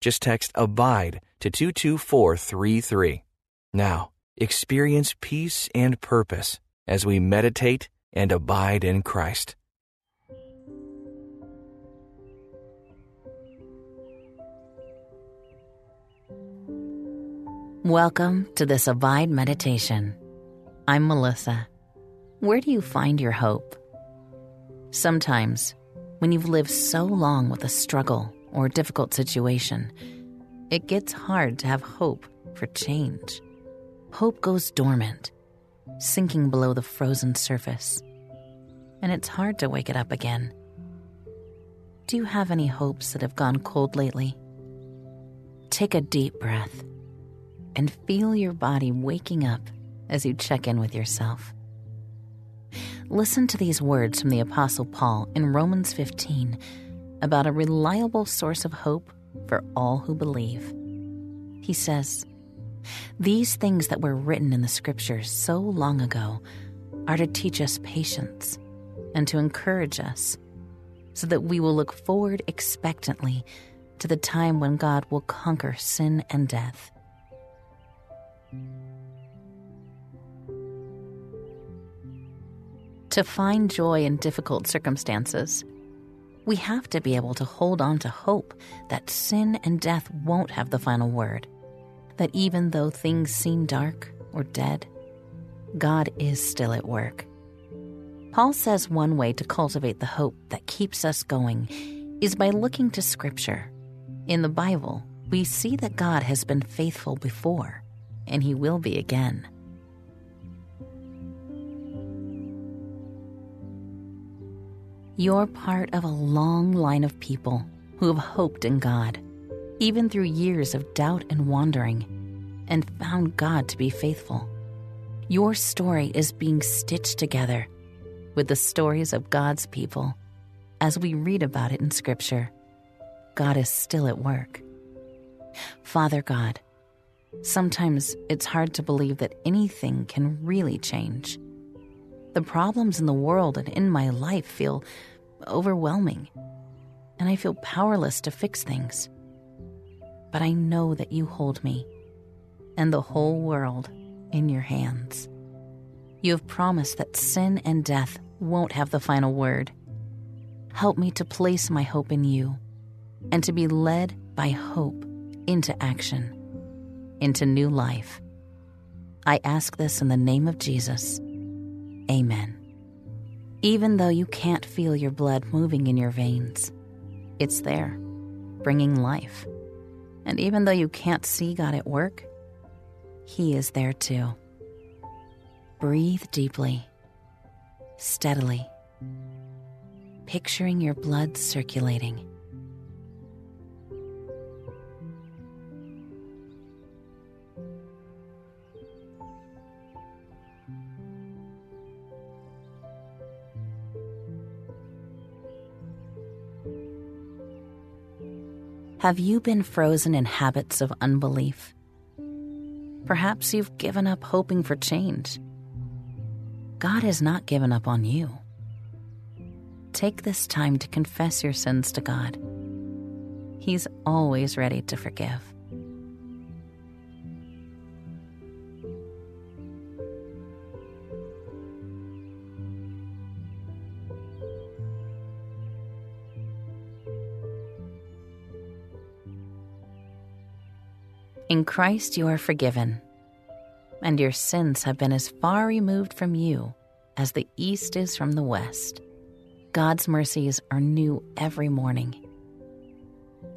Just text ABIDE to 22433. Now, experience peace and purpose as we meditate and abide in Christ. Welcome to this Abide Meditation. I'm Melissa. Where do you find your hope? Sometimes, when you've lived so long with a struggle or difficult situation, it gets hard to have hope for change. Hope goes dormant, sinking below the frozen surface, and it's hard to wake it up again. Do you have any hopes that have gone cold lately? Take a deep breath and feel your body waking up as you check in with yourself. Listen to these words from the Apostle Paul in Romans 15 about a reliable source of hope for all who believe. He says, These things that were written in the Scriptures so long ago are to teach us patience and to encourage us, so that we will look forward expectantly to the time when God will conquer sin and death. To find joy in difficult circumstances, we have to be able to hold on to hope that sin and death won't have the final word. That even though things seem dark or dead, God is still at work. Paul says one way to cultivate the hope that keeps us going is by looking to Scripture. In the Bible, we see that God has been faithful before, and He will be again. You're part of a long line of people who have hoped in God, even through years of doubt and wandering, and found God to be faithful. Your story is being stitched together with the stories of God's people as we read about it in Scripture. God is still at work. Father God, sometimes it's hard to believe that anything can really change. The problems in the world and in my life feel overwhelming, and I feel powerless to fix things. But I know that you hold me and the whole world in your hands. You have promised that sin and death won't have the final word. Help me to place my hope in you and to be led by hope into action, into new life. I ask this in the name of Jesus. Amen. Even though you can't feel your blood moving in your veins, it's there, bringing life. And even though you can't see God at work, He is there too. Breathe deeply, steadily, picturing your blood circulating. Have you been frozen in habits of unbelief? Perhaps you've given up hoping for change. God has not given up on you. Take this time to confess your sins to God. He's always ready to forgive. In Christ you are forgiven, and your sins have been as far removed from you as the east is from the west. God's mercies are new every morning.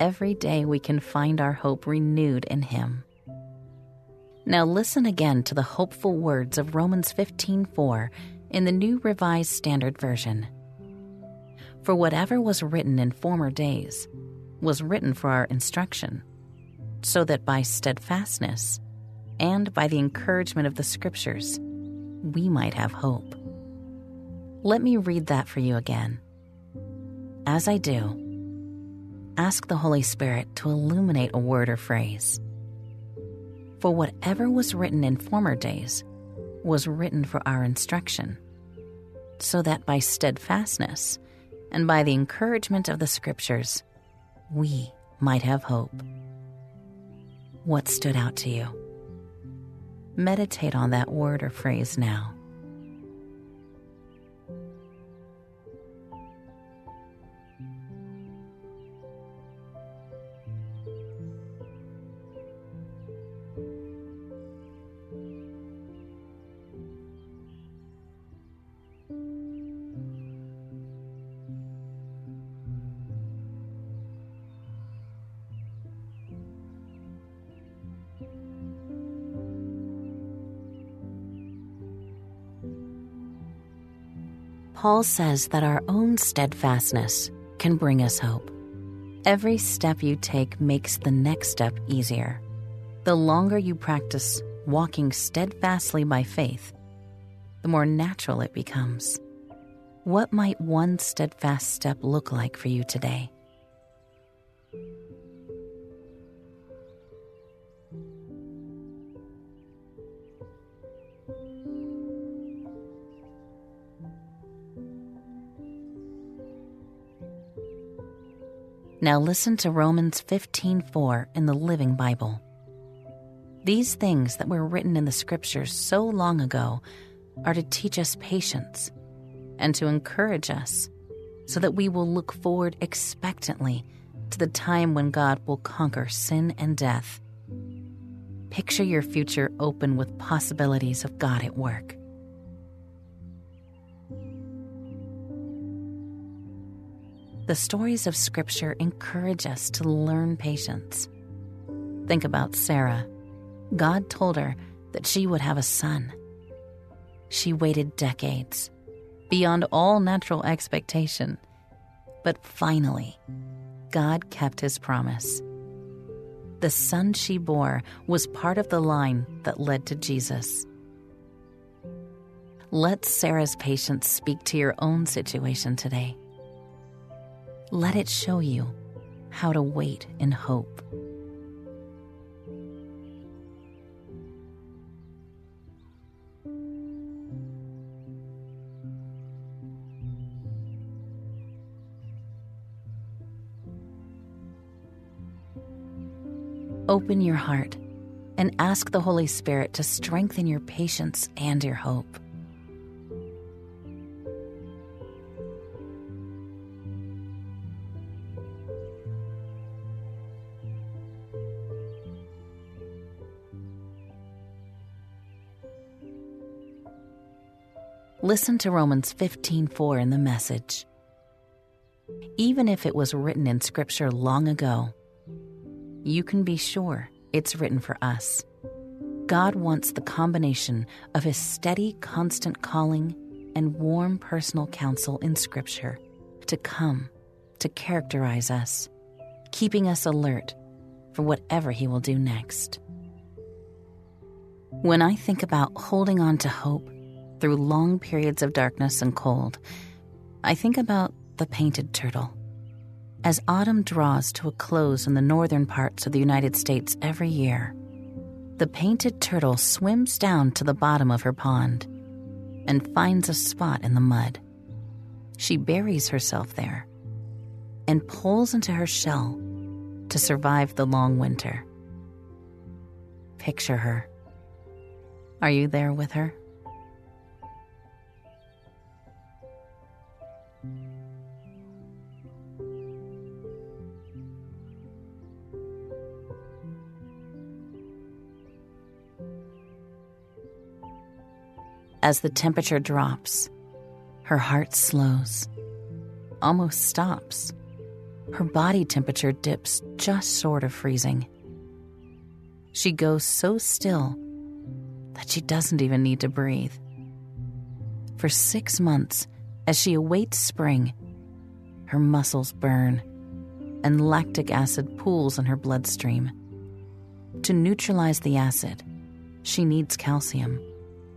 Every day we can find our hope renewed in Him. Now listen again to the hopeful words of Romans 15:4 in the New Revised Standard Version. For whatever was written in former days was written for our instruction so that by steadfastness and by the encouragement of the Scriptures, we might have hope. Let me read that for you again. As I do, ask the Holy Spirit to illuminate a word or phrase. For whatever was written in former days was written for our instruction, so that by steadfastness and by the encouragement of the Scriptures, we might have hope. What stood out to you? Meditate on that word or phrase now. Paul says that our own steadfastness can bring us hope. Every step you take makes the next step easier. The longer you practice walking steadfastly by faith, the more natural it becomes. What might one steadfast step look like for you today? Now listen to Romans 15:4 in the Living Bible. These things that were written in the scriptures so long ago are to teach us patience and to encourage us so that we will look forward expectantly to the time when God will conquer sin and death. Picture your future open with possibilities of God at work. The stories of Scripture encourage us to learn patience. Think about Sarah. God told her that she would have a son. She waited decades, beyond all natural expectation. But finally, God kept his promise. The son she bore was part of the line that led to Jesus. Let Sarah's patience speak to your own situation today. Let it show you how to wait in hope. Open your heart and ask the Holy Spirit to strengthen your patience and your hope. Listen to Romans 15:4 in the message. Even if it was written in scripture long ago, you can be sure it's written for us. God wants the combination of his steady, constant calling and warm personal counsel in scripture to come to characterize us, keeping us alert for whatever he will do next. When I think about holding on to hope, through long periods of darkness and cold, I think about the painted turtle. As autumn draws to a close in the northern parts of the United States every year, the painted turtle swims down to the bottom of her pond and finds a spot in the mud. She buries herself there and pulls into her shell to survive the long winter. Picture her. Are you there with her? As the temperature drops, her heart slows, almost stops. Her body temperature dips just short of freezing. She goes so still that she doesn't even need to breathe. For six months, as she awaits spring, her muscles burn and lactic acid pools in her bloodstream. To neutralize the acid, she needs calcium,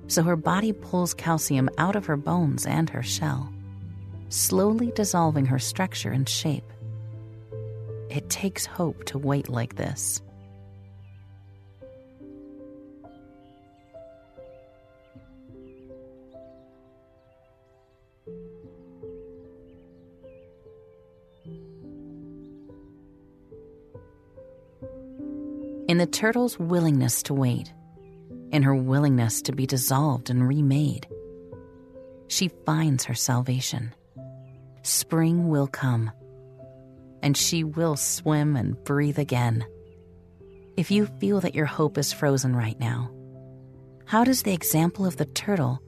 so her body pulls calcium out of her bones and her shell, slowly dissolving her structure and shape. It takes hope to wait like this. In the turtle's willingness to wait, in her willingness to be dissolved and remade, she finds her salvation. Spring will come, and she will swim and breathe again. If you feel that your hope is frozen right now, how does the example of the turtle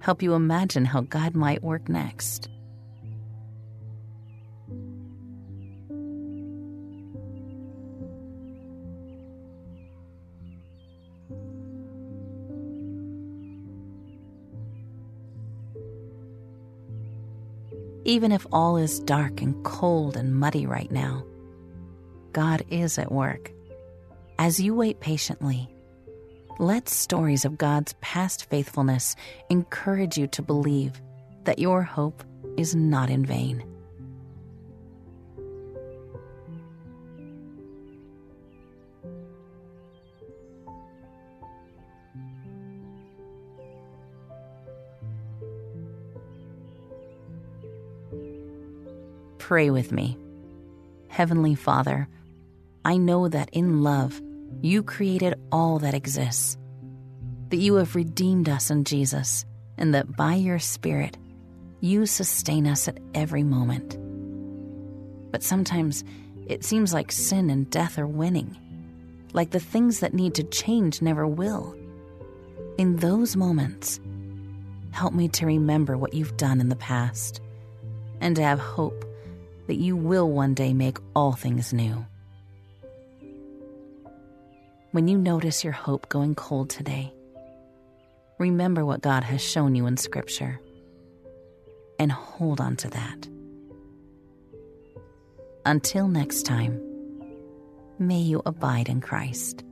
help you imagine how God might work next? Even if all is dark and cold and muddy right now. God is at work. As you wait patiently, let stories of God's past faithfulness encourage you to believe that your hope is not in vain. Pray with me. Heavenly Father, I know that in love, you created all that exists, that you have redeemed us in Jesus, and that by your Spirit, you sustain us at every moment. But sometimes it seems like sin and death are winning, like the things that need to change never will. In those moments, help me to remember what you've done in the past and to have hope that you will one day make all things new. When you notice your hope going cold today, remember what God has shown you in Scripture and hold on to that. Until next time, may you abide in Christ.